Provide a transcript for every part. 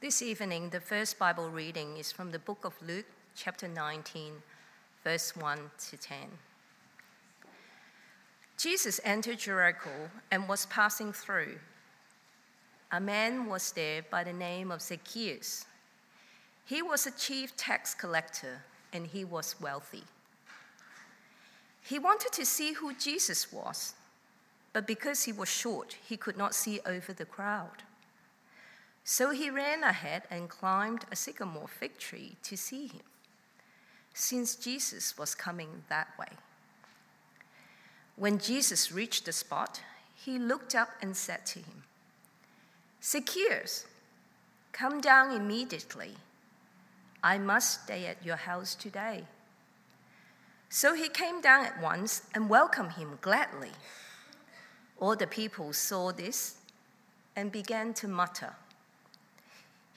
This evening, the first Bible reading is from the book of Luke, chapter 19, verse 1 to 10. Jesus entered Jericho and was passing through. A man was there by the name of Zacchaeus. He was a chief tax collector and he was wealthy. He wanted to see who Jesus was, but because he was short, he could not see over the crowd. So he ran ahead and climbed a sycamore fig tree to see him, since Jesus was coming that way. When Jesus reached the spot, he looked up and said to him, Zacchaeus, come down immediately. I must stay at your house today. So he came down at once and welcomed him gladly. All the people saw this and began to mutter.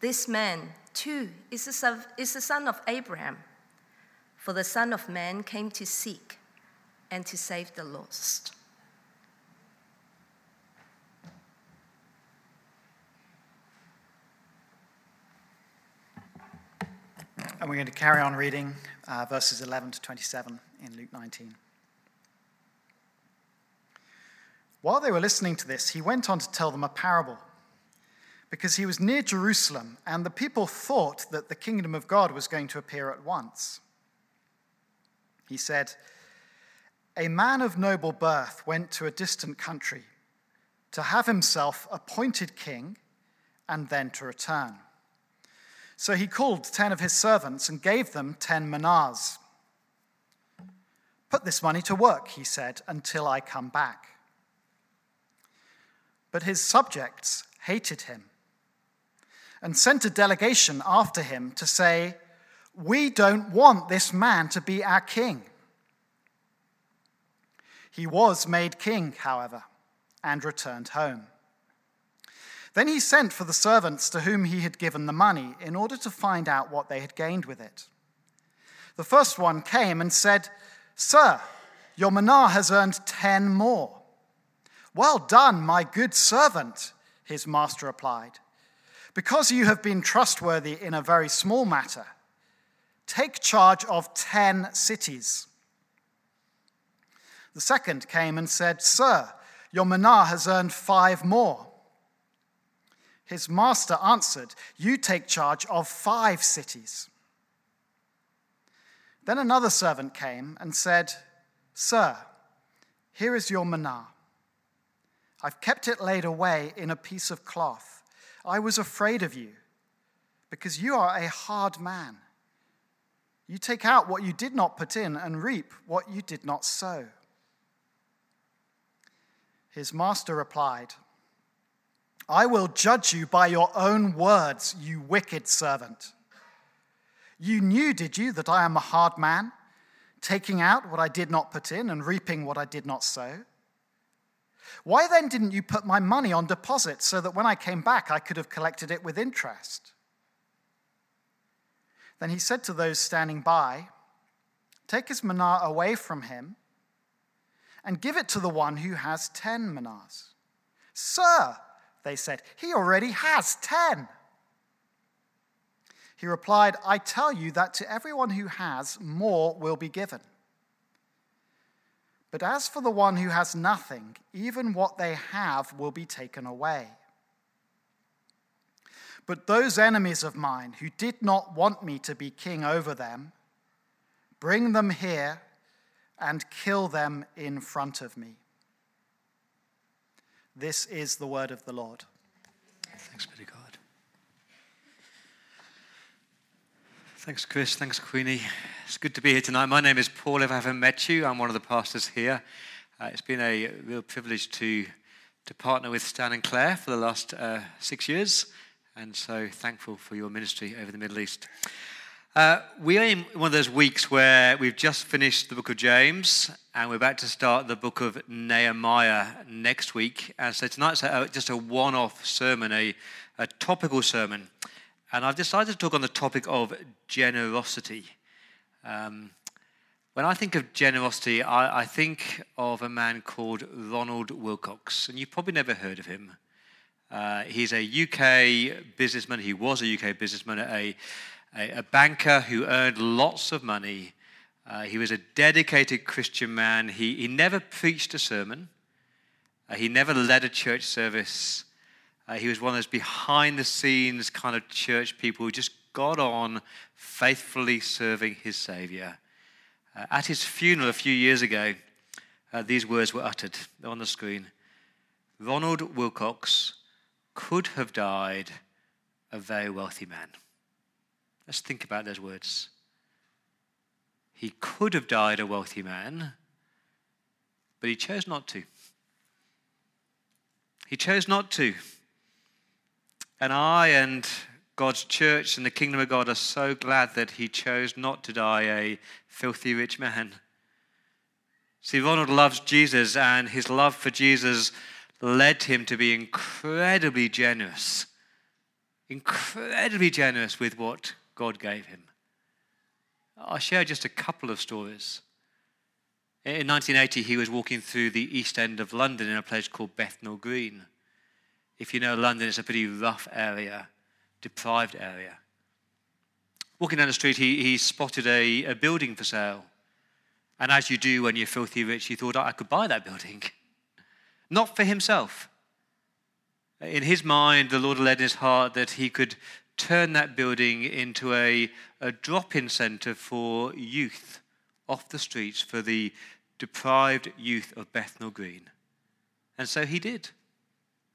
this man, too, is the, son, of Abraham. For the Son of Man came to seek and to save the lost. And we're going to carry on reading uh, verses 11 to 27 in Luke 19. While they were listening to this, he went on to tell them a parable because he was near Jerusalem, and the people thought that the kingdom of God was going to appear at once. He said, A man of noble birth went to a distant country to have himself appointed king and then to return. So he called ten of his servants and gave them ten minas. Put this money to work, he said, until I come back. But his subjects hated him and sent a delegation after him to say, We don't want this man to be our king. He was made king, however, and returned home. Then he sent for the servants to whom he had given the money in order to find out what they had gained with it. The first one came and said, Sir, your mina has earned ten more. Well done, my good servant, his master replied. Because you have been trustworthy in a very small matter, take charge of ten cities. The second came and said, Sir, your mina has earned five more. His master answered, You take charge of five cities. Then another servant came and said, Sir, here is your mina. I've kept it laid away in a piece of cloth I was afraid of you because you are a hard man. You take out what you did not put in and reap what you did not sow. His master replied, I will judge you by your own words, you wicked servant. You knew, did you, that I am a hard man, taking out what I did not put in and reaping what I did not sow? Why then didn't you put my money on deposit so that when I came back I could have collected it with interest? Then he said to those standing by, Take his mina away from him and give it to the one who has ten minas. Sir, they said, he already has ten. He replied, I tell you that to everyone who has, more will be given but as for the one who has nothing, even what they have will be taken away. But those enemies of mine who did not want me to be king over them, bring them here and kill them in front of me. This is the word of the Lord. Thanks be to God. Thanks, Chris. Thanks, Queenie. It's good to be here tonight. My name is Paul. If I haven't met you, I'm one of the pastors here. Uh, it's been a real privilege to, to partner with Stan and Claire for the last uh, six years and so thankful for your ministry over the Middle East. Uh, we are in one of those weeks where we've just finished the book of James and we're about to start the book of Nehemiah next week. And so tonight's a, just a one off sermon, a, a topical sermon. And I've decided to talk on the topic of generosity. Um, when I think of generosity, I, I, think of a man called Ronald Wilcox, and you've probably never heard of him. Uh, he's a UK businessman. He was a UK businessman, a, a, a banker who earned lots of money. Uh, he was a dedicated Christian man. He, he never preached a sermon, uh, he never led a church service. Uh, he was one of those behind the scenes kind of church people who just got on faithfully serving his Savior. Uh, at his funeral a few years ago, uh, these words were uttered on the screen Ronald Wilcox could have died a very wealthy man. Let's think about those words. He could have died a wealthy man, but he chose not to. He chose not to. And I and God's church and the kingdom of God are so glad that he chose not to die a filthy rich man. See, Ronald loves Jesus, and his love for Jesus led him to be incredibly generous, incredibly generous with what God gave him. I'll share just a couple of stories. In 1980, he was walking through the east end of London in a place called Bethnal Green. If you know London, it's a pretty rough area, deprived area. Walking down the street, he, he spotted a, a building for sale. And as you do when you're filthy rich, he thought, I could buy that building. not for himself. In his mind, the Lord led in his heart that he could turn that building into a, a drop in center for youth off the streets, for the deprived youth of Bethnal Green. And so he did.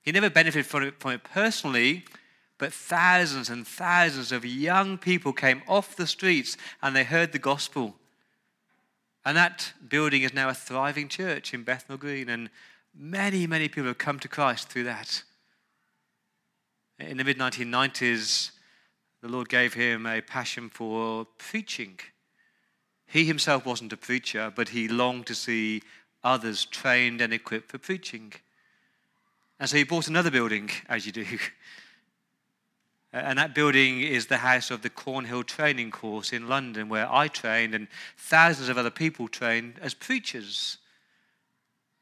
He never benefited from it, from it personally, but thousands and thousands of young people came off the streets and they heard the gospel. And that building is now a thriving church in Bethnal Green. And Many, many people have come to Christ through that. In the mid 1990s, the Lord gave him a passion for preaching. He himself wasn't a preacher, but he longed to see others trained and equipped for preaching. And so he bought another building, as you do. And that building is the house of the Cornhill Training Course in London, where I trained and thousands of other people trained as preachers.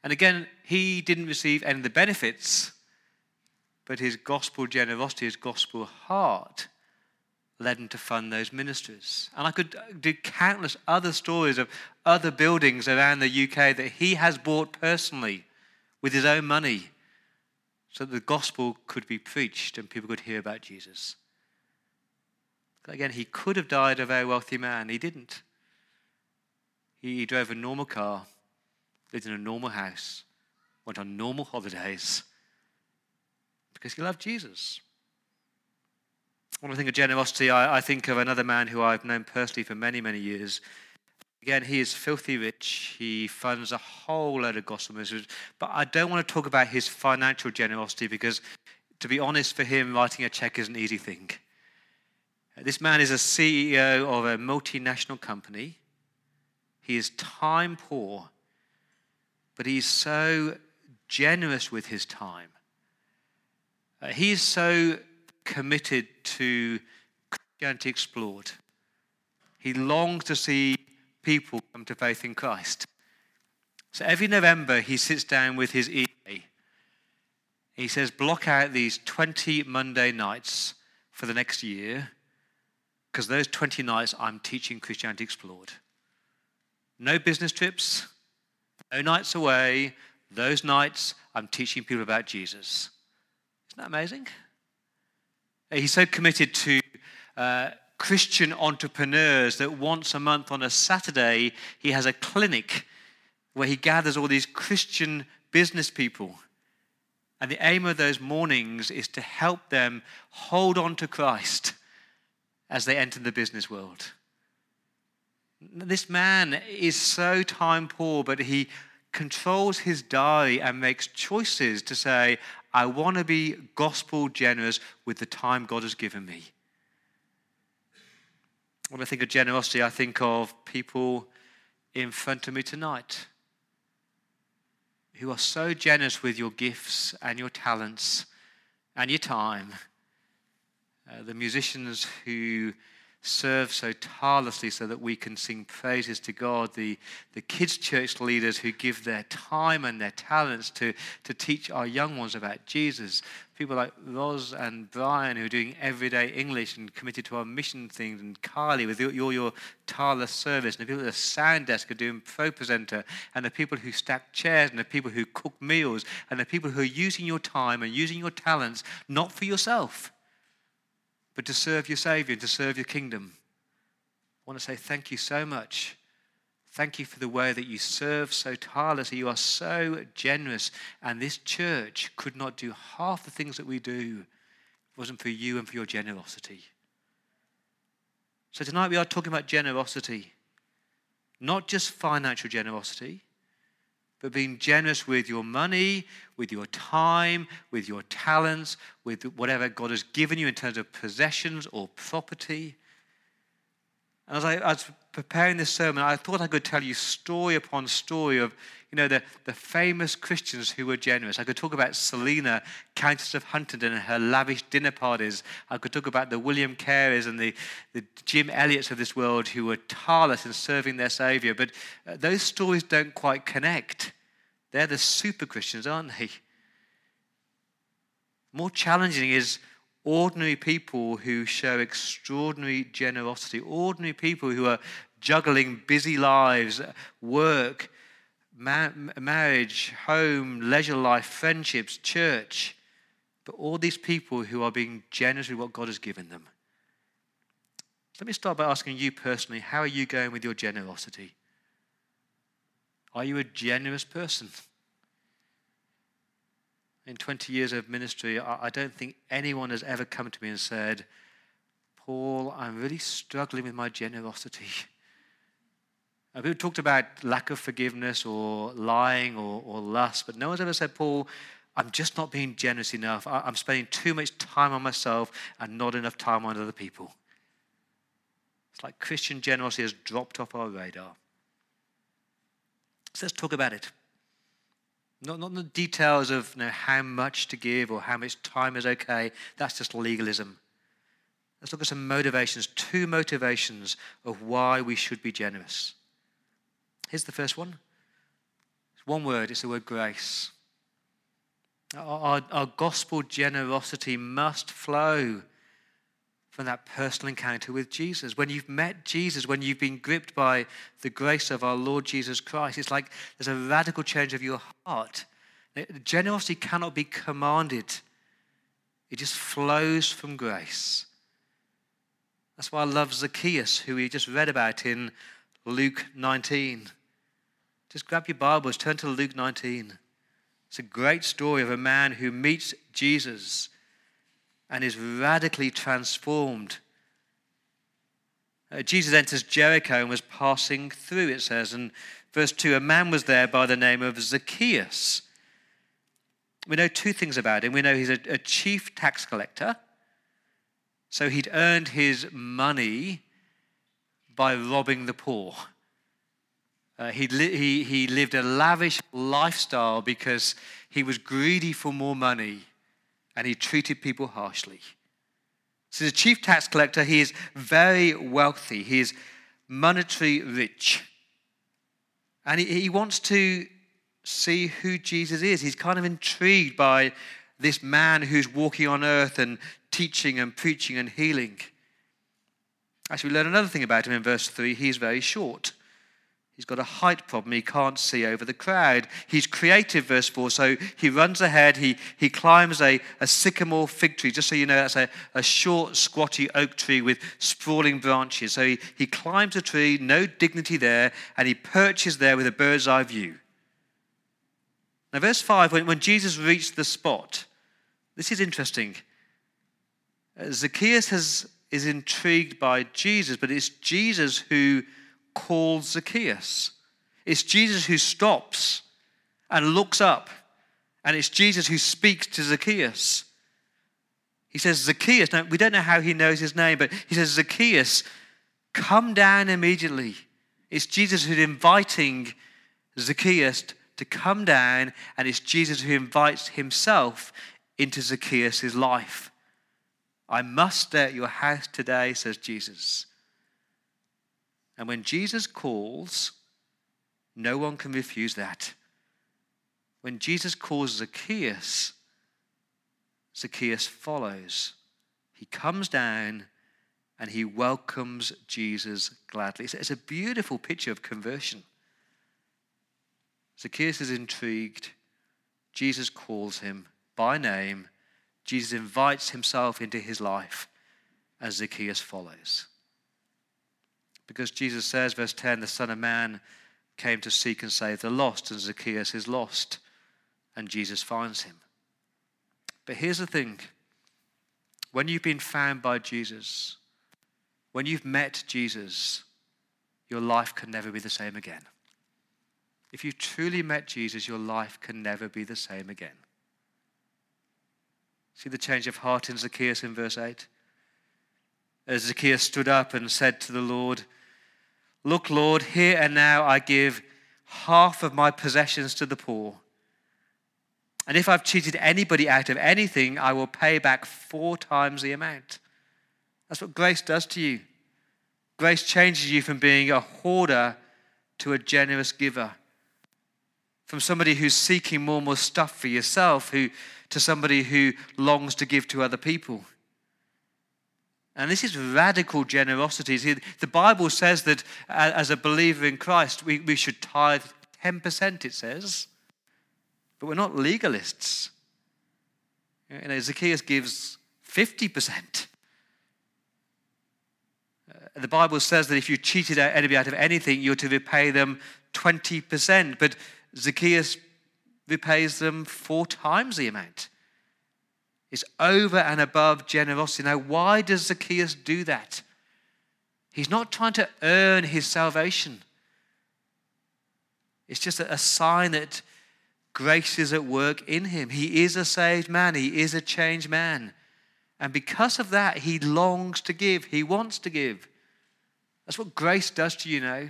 And again, he didn't receive any of the benefits, but his gospel generosity, his gospel heart, led him to fund those ministries. And I could uh, do countless other stories of other buildings around the UK that he has bought personally with his own money so that the gospel could be preached and people could hear about Jesus. Again, he could have died a very wealthy man. He didn't. He drove a normal car lived in a normal house, went on normal holidays because he loved Jesus. When I think of generosity, I, I, think of another man who I've known personally for many, many years. Again, he is filthy rich. He funds a whole load of gospel ministries. But I don't want to talk about his financial generosity because, to be honest, for him, writing a check is an easy thing. This man is a CEO of a multinational company. He is time poor but he's so generous with his time. Uh, he is so committed to Christianity explored. He longs to see people come to faith in Christ. So every November, he sits down with his EA. He says, block out these 20 Monday nights for the next year, because those 20 nights I'm teaching Christianity Explored. No business trips, no nights away. Those nights, I'm teaching people about Jesus. Isn't that amazing? He's so committed to uh, Christian entrepreneurs that once a month on a Saturday, he has a clinic where he gathers all these Christian business people. And the aim of those mornings is to help them hold on to Christ as they enter the business world. This man is so time poor, but he controls his diary and makes choices to say, I want to be gospel generous with the time God has given me. When I think of generosity, I think of people in front of me tonight who are so generous with your gifts and your talents and your time. Uh, the musicians who serve so tirelessly so that we can sing praises to God, the, the kids' church leaders who give their time and their talents to, to teach our young ones about Jesus, people like Roz and Brian who are doing everyday English and committed to our mission things, and Carly with your, your tireless service, and the people at the sound desk are doing Pro Presenter, and the people who stack chairs, and the people who cook meals, and the people who are using your time and using your talents not for yourself but to serve your Savior, and to serve your kingdom. I want to say thank you so much. Thank you for the way that you serve so tirelessly. You are so generous. And this church could not do half the things that we do if it wasn't for you and for your generosity. So tonight we are talking about generosity. Not just financial generosity, but being generous with your money, with your time, with your talents, with whatever God has given you in terms of possessions or property. And as I, was preparing this sermon, I thought I could tell you story upon story of, you know, the, the famous Christians who were generous. I could talk about Selina, Countess of Huntingdon, and her lavish dinner parties. I could talk about the William Careys and the, the Jim Elliots of this world who were tireless in serving their Savior. But uh, those stories don't quite connect. They're the super Christians, aren't they? More challenging is ordinary people who show extraordinary generosity, ordinary people who are juggling busy lives, work, ma- marriage, home, leisure life, friendships, church. But all these people who are being generous with what God has given them. Let me start by asking you personally how are you going with your generosity? Are you a generous person? in 20 years of ministry, I don't think anyone has ever come to me and said, Paul, I'm really struggling with my generosity. People talked about lack of forgiveness or lying or, or lust, but no one's ever said, Paul, I'm just not being generous enough. I'm spending too much time on myself and not enough time on other people. It's like Christian generosity has dropped off our radar. So let's talk about it. Not, not the details of you know, how much to give or how much time is okay. That's just legalism. Let's look at some motivations, two motivations of why we should be generous. Here's the first one. It's one word, it's the word grace. Our, our, gospel generosity must flow from that personal encounter with Jesus. When you've met Jesus, when you've been gripped by the grace of our Lord Jesus Christ, it's like there's a radical change of your heart. Generosity cannot be commanded, it just flows from grace. That's why I love Zacchaeus, who we just read about in Luke 19. Just grab your Bibles, turn to Luke 19. It's a great story of a man who meets Jesus and is radically transformed. Uh, Jesus enters Jericho and was passing through, it says. And verse 2 a man was there by the name of Zacchaeus. We know two things about him. We know he's a, a chief tax collector. So he'd earned his money by robbing the poor. Uh, he, he, he lived a lavish lifestyle because he was greedy for more money and he treated people harshly. So, the chief tax collector, he is very wealthy, he is monetary rich. And he, he wants to see who Jesus is. He's kind of intrigued by this man who's walking on earth and teaching and preaching and healing. Actually, we learn another thing about him in verse 3 he's very short. He's got a height problem. He can't see over the crowd. He's creative, verse 4. So he runs ahead. He, he climbs a, a sycamore fig tree. Just so you know, that's a, a short, squatty oak tree with sprawling branches. So he, he climbs a tree, no dignity there, and he perches there with a bird's eye view. Now, verse 5, when, when Jesus reached the spot, this is interesting. Uh, Zacchaeus has, is intrigued by Jesus, but it's Jesus who calls Zacchaeus. It's Jesus who stops and looks up, and it's Jesus who speaks to Zacchaeus. He says, Zacchaeus, now we don't know how he knows his name, but he says, Zacchaeus, come down immediately. It's Jesus who's inviting Zacchaeus to come down, and it's Jesus who invites himself into Zacchaeus' life. I must stay at your house today, says Jesus. And when Jesus calls, no one can refuse that. When Jesus calls Zacchaeus, Zacchaeus follows. He comes down and he welcomes Jesus gladly. It's a beautiful picture of conversion. Zacchaeus is intrigued. Jesus calls him by name. Jesus invites himself into his life as Zacchaeus follows. Because Jesus says, verse 10, the Son of Man came to seek and save the lost, and Zacchaeus is lost, and Jesus finds him. But here's the thing when you've been found by Jesus, when you've met Jesus, your life can never be the same again. If you truly met Jesus, your life can never be the same again. See the change of heart in Zacchaeus in verse 8? As Zacchaeus stood up and said to the Lord, Look, Lord, here and now I give half of my possessions to the poor. And if I've cheated anybody out of anything, I will pay back four times the amount. That's what grace does to you. Grace changes you from being a hoarder to a generous giver. From somebody who's seeking more and more stuff for yourself who, to somebody who longs to give to other people. And this is radical generosity. The Bible says that as a believer in Christ, we, we should tithe 10%, it says. But we're not legalists. You know, Zacchaeus gives 50%. Uh, the Bible says that if you cheated anybody out of anything, you're to repay them 20%. But Zacchaeus repays them four times the amount. It's over and above generosity. Now, why does Zacchaeus do that? He's not trying to earn his salvation. It's just a sign that Grace is at work in him. He is a saved man, he is a changed man. And because of that, he longs to give, he wants to give. That's what grace does to you now.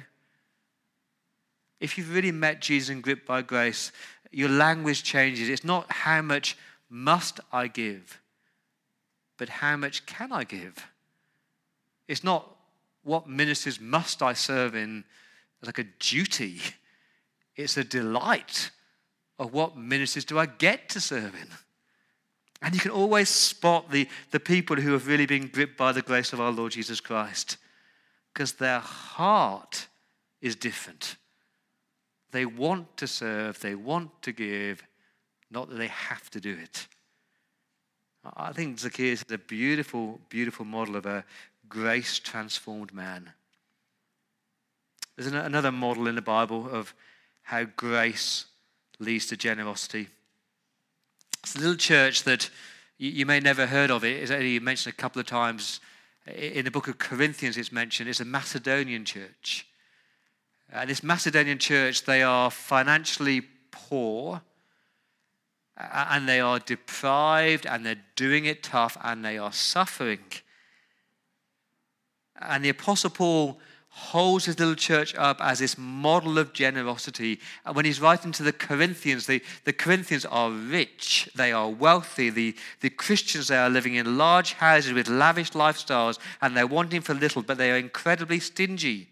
If you've really met Jesus and gripped by grace, your language changes. It's not how much must I give, but how much can I give? It's not what ministries must I serve in like a duty, it's a delight of what ministries do I get to serve in? And you can always spot the, the people who have really been gripped by the grace of our Lord Jesus Christ because their heart is different. They want to serve, they want to give, not that they have to do it. I think Zacchaeus is a beautiful, beautiful model of a grace transformed man. There's another model in the Bible of how grace leads to generosity. It's a little church that you, may never heard of it. It's only mentioned a couple of times in the book of Corinthians. It's mentioned. It's a Macedonian church. And this Macedonian church, they are financially poor and they are deprived and they're doing it tough and they are suffering. And the Apostle Paul holds his little church up as this model of generosity. And when he's writing to the Corinthians, the, the Corinthians are rich, they are wealthy. The, the Christians, they are living in large houses with lavish lifestyles, and they're wanting for little, but they are incredibly stingy.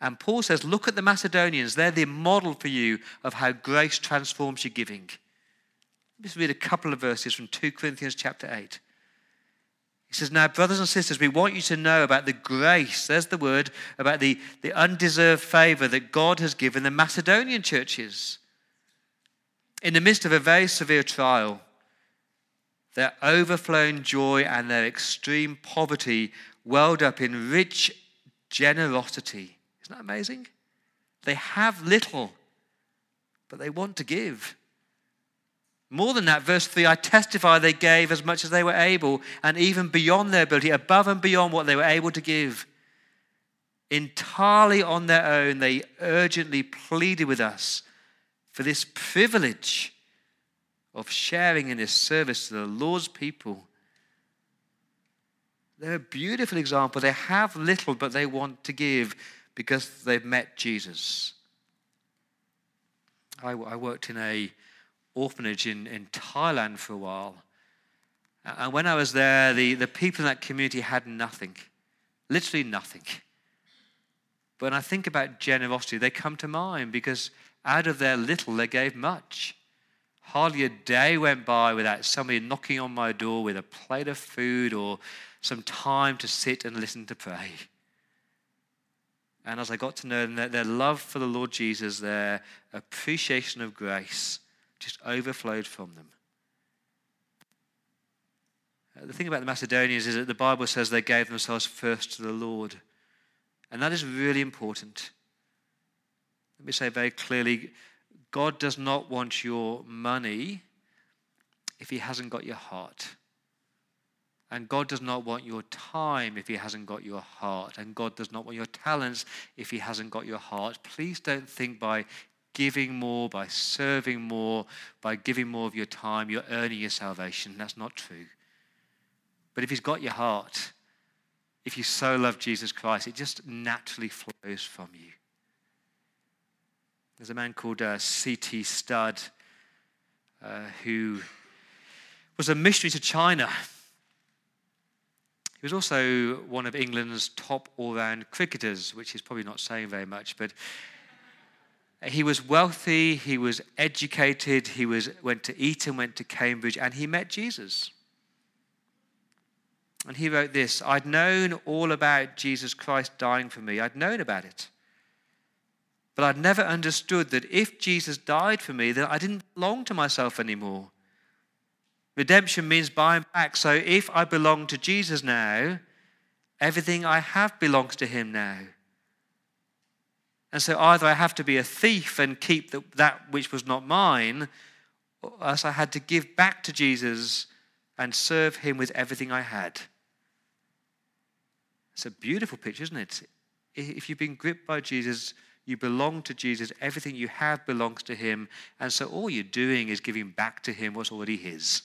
And Paul says, Look at the Macedonians, they're the model for you of how grace transforms your giving. Let's read a couple of verses from 2 Corinthians chapter 8. He says, Now, brothers and sisters, we want you to know about the grace, there's the word, about the, the undeserved favor that God has given the Macedonian churches. In the midst of a very severe trial, their overflowing joy and their extreme poverty welled up in rich generosity. Isn't that amazing? They have little, but they want to give. More than that, verse 3 I testify they gave as much as they were able, and even beyond their ability, above and beyond what they were able to give. Entirely on their own, they urgently pleaded with us for this privilege of sharing in this service to the Lord's people. They're a beautiful example. They have little, but they want to give because they've met Jesus. I, I worked in a orphanage in, in Thailand for a while. Uh, and when I was there, the, the people in that community had nothing, literally nothing. But when I think about generosity, they come to mind because out of their little, they gave much. Hardly a day went by without somebody knocking on my door with a plate of food or some time to sit and listen to pray. And as I got to know them, their, their love for the Lord Jesus, their appreciation of grace, just overflowed from them. Uh, the thing about the Macedonians is that the Bible says they gave themselves first to the Lord. And that is really important. Let me say very clearly God does not want your money if He hasn't got your heart. And God does not want your time if He hasn't got your heart. And God does not want your talents if He hasn't got your heart. Please don't think by giving more, by serving more, by giving more of your time, you're earning your salvation. That's not true. But if He's got your heart, if you so love Jesus Christ, it just naturally flows from you. There's a man called uh, C.T. Studd uh, who was a missionary to China he was also one of England's top all round cricketers, which is probably not saying very much, but he was wealthy, he was educated, he was, went to Eton, went to Cambridge, and he met Jesus. And he wrote this I'd known all about Jesus Christ dying for me, I'd known about it. But I'd never understood that if Jesus died for me, that I didn't belong to myself anymore. Redemption means buying back. So if I belong to Jesus now, everything I have belongs to him now. And so either I have to be a thief and keep the, that which was not mine, or else I had to give back to Jesus and serve him with everything I had. It's a beautiful picture, isn't it? If you've been gripped by Jesus, you belong to Jesus. Everything you have belongs to him. And so all you're doing is giving back to him what's already his.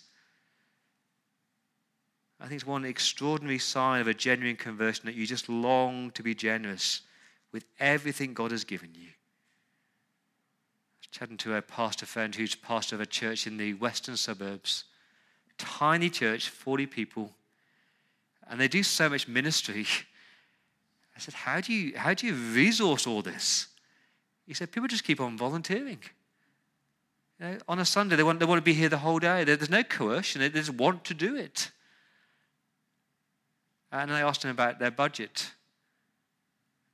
I think it's one extraordinary sign of a genuine conversion that you just long to be generous with everything God has given you. I was chatting to a pastor friend who's pastor of a church in the western suburbs. Tiny church, 40 people, and they do so much ministry. I said, How do you, how do you resource all this? He said, People just keep on volunteering. You know, on a Sunday, they want, they want to be here the whole day. There's no coercion, they just want to do it. And I asked him about their budget.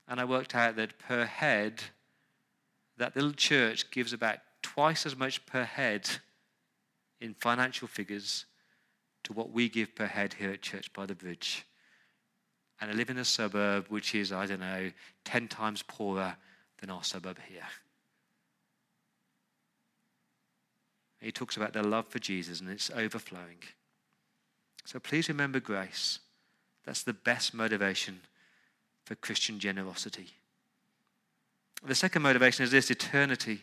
And I worked out that per head, that little church gives about twice as much per head in financial figures to what we give per head here at Church by the Bridge. And I live in a suburb which is, I don't know, 10 times poorer than our suburb here. He talks about their love for Jesus and it's overflowing. So please remember grace. That's the best motivation for Christian generosity. The second motivation is this eternity.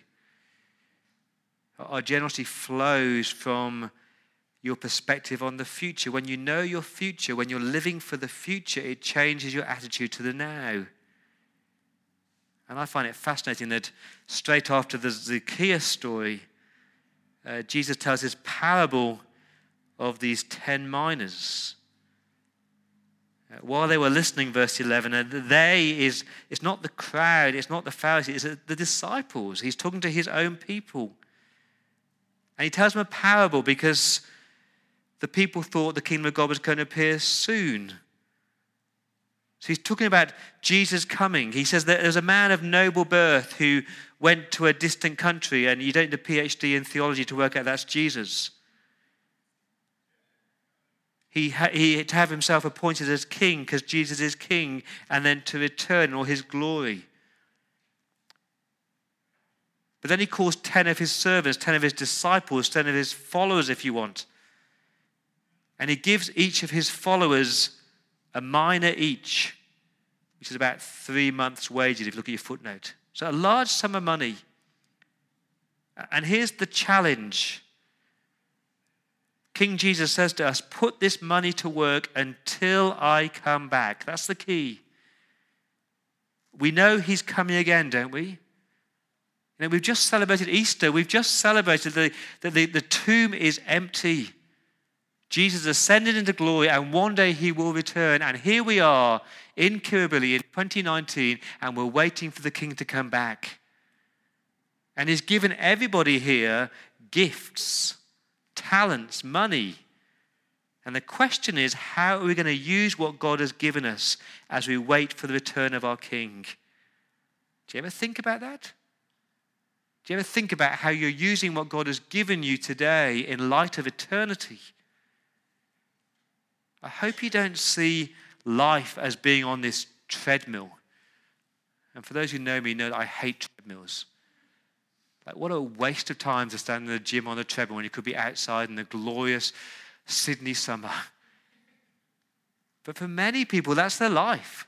Our generosity flows from your perspective on the future. When you know your future, when you're living for the future, it changes your attitude to the now. And I find it fascinating that straight after the Zacchaeus story, uh, Jesus tells this parable of these 10 minas. Uh, while they were listening, verse 11, uh, they is, it's not the crowd, it's not the Pharisees, it's uh, the disciples. He's talking to his own people. And he tells them a parable because the people thought the kingdom of God was going to appear soon. So he's talking about Jesus coming. He says that there's a man of noble birth who went to a distant country, and you don't need a PhD in theology to work out that's Jesus he, he to have himself appointed as king because Jesus is king, and then to return all his glory. But then he calls 10 of his servants, 10 of his disciples, 10 of his followers, if you want. And he gives each of his followers a mina each, which is about three months' wages if you look at your footnote. So a large sum of money. And here's the challenge King Jesus says to us, Put this money to work until I come back. That's the key. We know he's coming again, don't we? You know, we've just celebrated Easter. We've just celebrated that the, the, the tomb is empty. Jesus ascended into glory, and one day he will return. And here we are in Kirribilli in 2019, and we're waiting for the king to come back. And he's given everybody here gifts talents, money. And the question is, how are we going to use what God has given us as we wait for the return of our King? Do you ever think about that? Do you ever think about how you're using what God has given you today in light of eternity? I hope you don't see life as being on this treadmill. And for those who know me, know that I hate treadmills. Like, what a waste of time to stand in the gym on the treadmill when you could be outside in the glorious Sydney summer. But for many people, that's their life.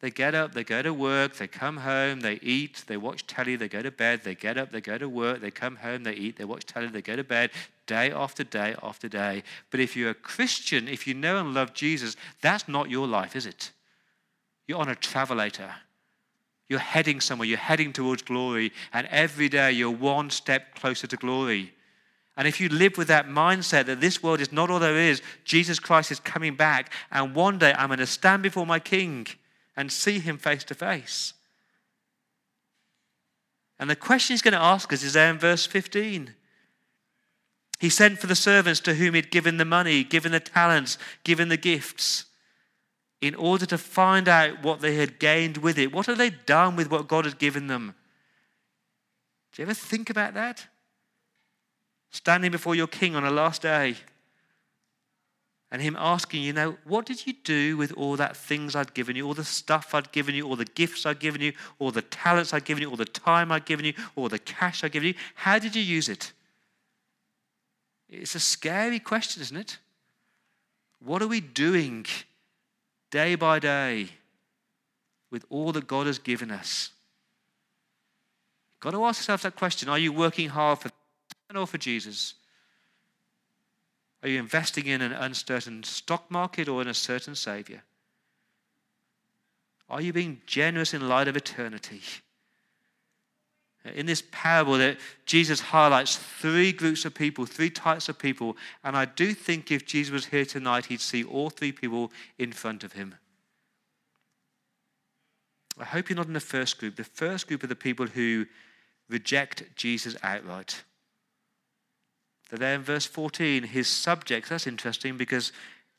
They get up, they go to work, they come home, they eat, they watch telly, they go to bed, they get up, they go to work, they come home, they eat, they watch telly, they go to bed, day after day after day. But if you're a Christian, if you know and love Jesus, that's not your life, is it? You're on a travelator. You're heading somewhere, you're heading towards glory, and every day you're one step closer to glory. And if you live with that mindset that this world is not all there is, Jesus Christ is coming back, and one day I'm going to stand before my King and see him face to face. And the question he's going to ask us is there in verse 15. He sent for the servants to whom he'd given the money, given the talents, given the gifts in order to find out what they had gained with it. What had they done with what God had given them? Do you ever think about that? Standing before your king on a last day and him asking, you know, what did you do with all that things I'd given you, all the stuff I'd given you, all the gifts I'd given you, all the talents I'd given you, all the time I'd given you, all the cash I'd given you? How did you use it? It's a scary question, isn't it? What are we doing day by day with all that God has given us? Got to ask yourself that question Are you working hard for or for Jesus? Are you investing in an uncertain stock market or in a certain Savior? Are you being generous in light of eternity? In this parable, that Jesus highlights three groups of people, three types of people, and I do think if Jesus was here tonight, he'd see all three people in front of him. I hope you're not in the first group. The first group are the people who reject Jesus outright. They're there in verse 14. His subjects, that's interesting because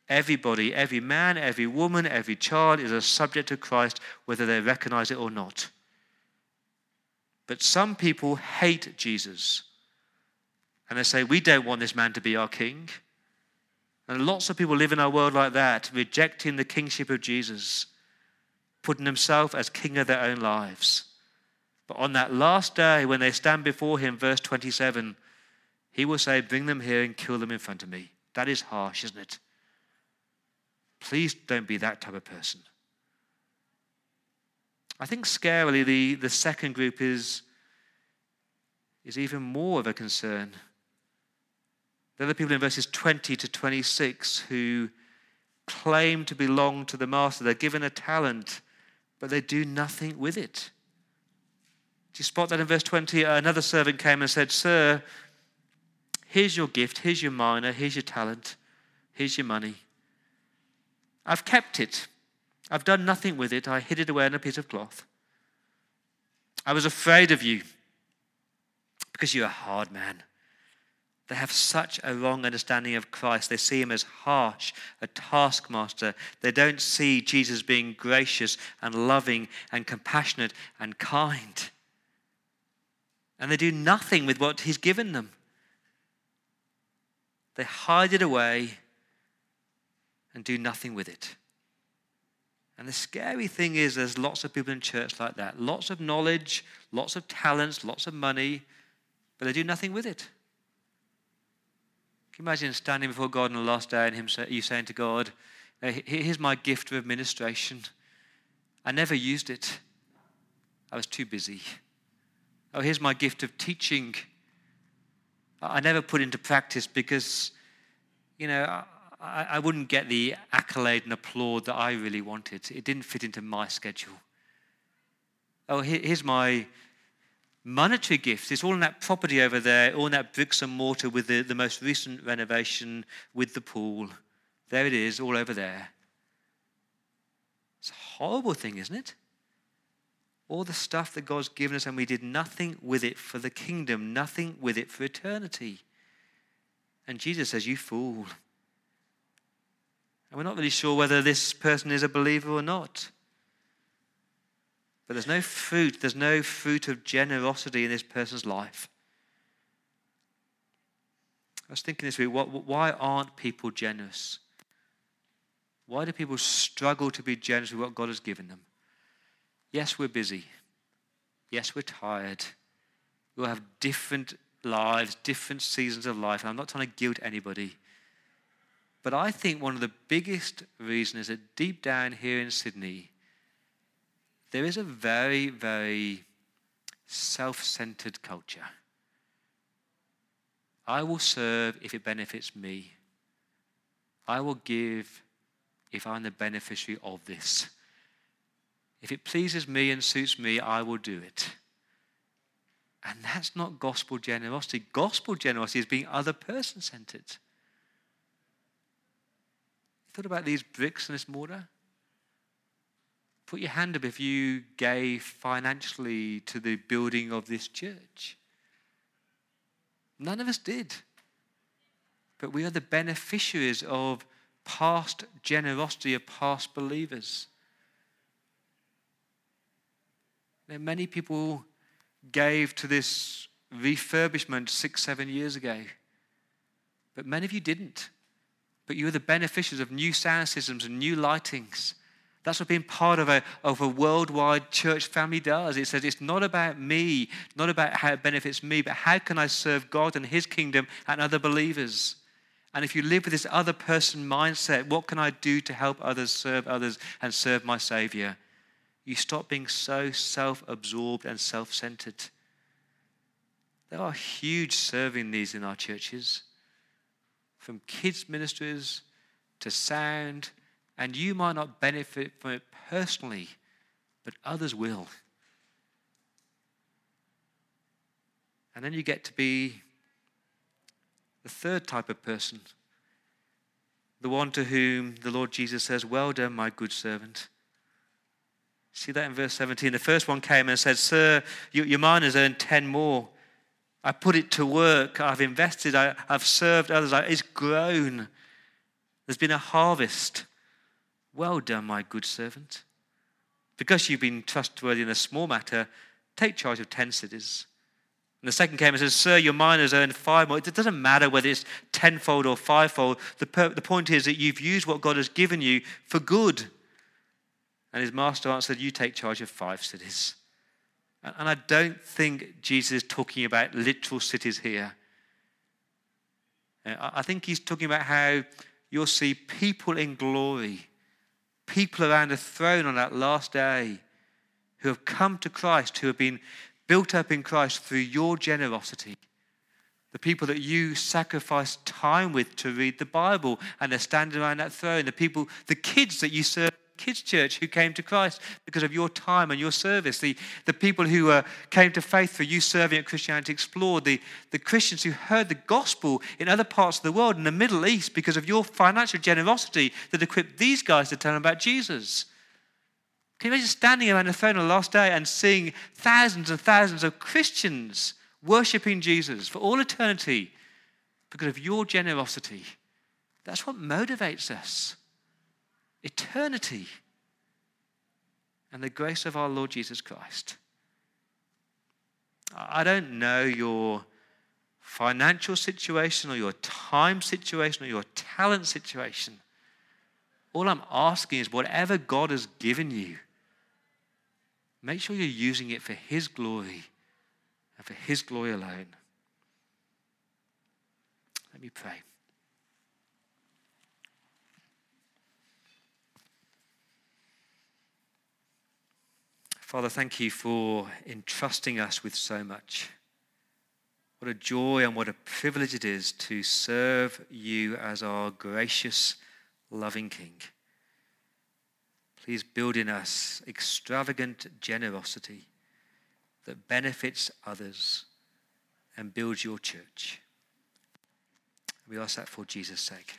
everybody, every man, every woman, every child is a subject to Christ, whether they recognize it or not. But some people hate Jesus. And they say, We don't want this man to be our king. And lots of people live in our world like that, rejecting the kingship of Jesus, putting himself as king of their own lives. But on that last day, when they stand before him, verse 27, he will say, Bring them here and kill them in front of me. That is harsh, isn't it? Please don't be that type of person. I think scarily the, the second group is, is even more of a concern. They're the people in verses 20 to 26 who claim to belong to the master. They're given a talent, but they do nothing with it. Do you spot that in verse 20? Uh, another servant came and said, Sir, here's your gift, here's your mina, here's your talent, here's your money. I've kept it. I've done nothing with it. I hid it away in a piece of cloth. I was afraid of you because you're a hard man. They have such a wrong understanding of Christ. They see him as harsh, a taskmaster. They don't see Jesus being gracious and loving and compassionate and kind. And they do nothing with what he's given them. They hide it away and do nothing with it. And the scary thing is, there's lots of people in church like that. Lots of knowledge, lots of talents, lots of money, but they do nothing with it. Can you imagine standing before God on the last day and him say, you saying to God, Here's my gift of administration. I never used it. I was too busy. Oh, here's my gift of teaching. I never put into practice because, you know, I, I wouldn't get the accolade and applaud that I really wanted. It didn't fit into my schedule. Oh, here's my monetary gift. It's all in that property over there, all in that bricks and mortar with the, the most recent renovation with the pool. There it is, all over there. It's a horrible thing, isn't it? All the stuff that God's given us, and we did nothing with it for the kingdom, nothing with it for eternity. And Jesus says, You fool. And we're not really sure whether this person is a believer or not. But there's no fruit, there's no fruit of generosity in this person's life. I was thinking this week, why aren't people generous? Why do people struggle to be generous with what God has given them? Yes, we're busy. Yes, we're tired. We'll have different lives, different seasons of life. And I'm not trying to guilt anybody. But I think one of the biggest reasons is that deep down here in Sydney, there is a very, very self centered culture. I will serve if it benefits me. I will give if I'm the beneficiary of this. If it pleases me and suits me, I will do it. And that's not gospel generosity. Gospel generosity is being other person centered. Thought about these bricks and this mortar? Put your hand up if you gave financially to the building of this church. None of us did. But we are the beneficiaries of past generosity of past believers. Now, many people gave to this refurbishment six, seven years ago, but many of you didn't. But you are the beneficiaries of new sound systems and new lightings. That's what being part of a, of a worldwide church family does. It says it's not about me, not about how it benefits me, but how can I serve God and His kingdom and other believers? And if you live with this other person mindset, what can I do to help others serve others and serve my Savior? You stop being so self absorbed and self centered. There are huge serving needs in our churches, from kids' ministries to sound and you might not benefit from it personally, but others will. And then you get to be the third type of person, the one to whom the Lord Jesus says, Well done, my good servant. See that in verse 17? The first one came and said, Sir, your mina has earned 10 more. I put it to work. I've invested. I, have served others. It's grown. There's been a harvest. Well done, my good servant. Because you've been trustworthy in a small matter, take charge of ten cities. And the second came and says, Sir, your mina has earned five more. It doesn't matter whether it's tenfold or fivefold. The, per- the point is that you've used what God has given you for good. And his master answered, You take charge of five cities. And I don't think Jesus is talking about literal cities here. Uh, I think he's talking about how you'll see people in glory people around a throne on that last day who have come to Christ, who have been built up in Christ through your generosity. The people that you sacrifice time with to read the Bible and they're standing around that throne. The people, the kids that you serve kids' church who came to Christ because of your time and your service, the, the people who uh, came to faith through you serving at Christianity Explored, the, the Christians who heard the gospel in other parts of the world, in the Middle East, because of your financial generosity that equipped these guys to tell them about Jesus. Can you imagine standing around the throne on the last day and seeing thousands and thousands of Christians worshiping Jesus for all eternity because of your generosity? That's what motivates us eternity and the grace of our Lord Jesus Christ. I don't know your financial situation or your time situation or your talent situation. All I'm asking is whatever God has given you, make sure you're using it for His glory and for His glory alone. Let me pray. Father, thank you for entrusting us with so much. What a joy and what a privilege it is to serve you as our gracious, loving King. Please build in us extravagant generosity that benefits others and builds your church. We ask that for Jesus' sake.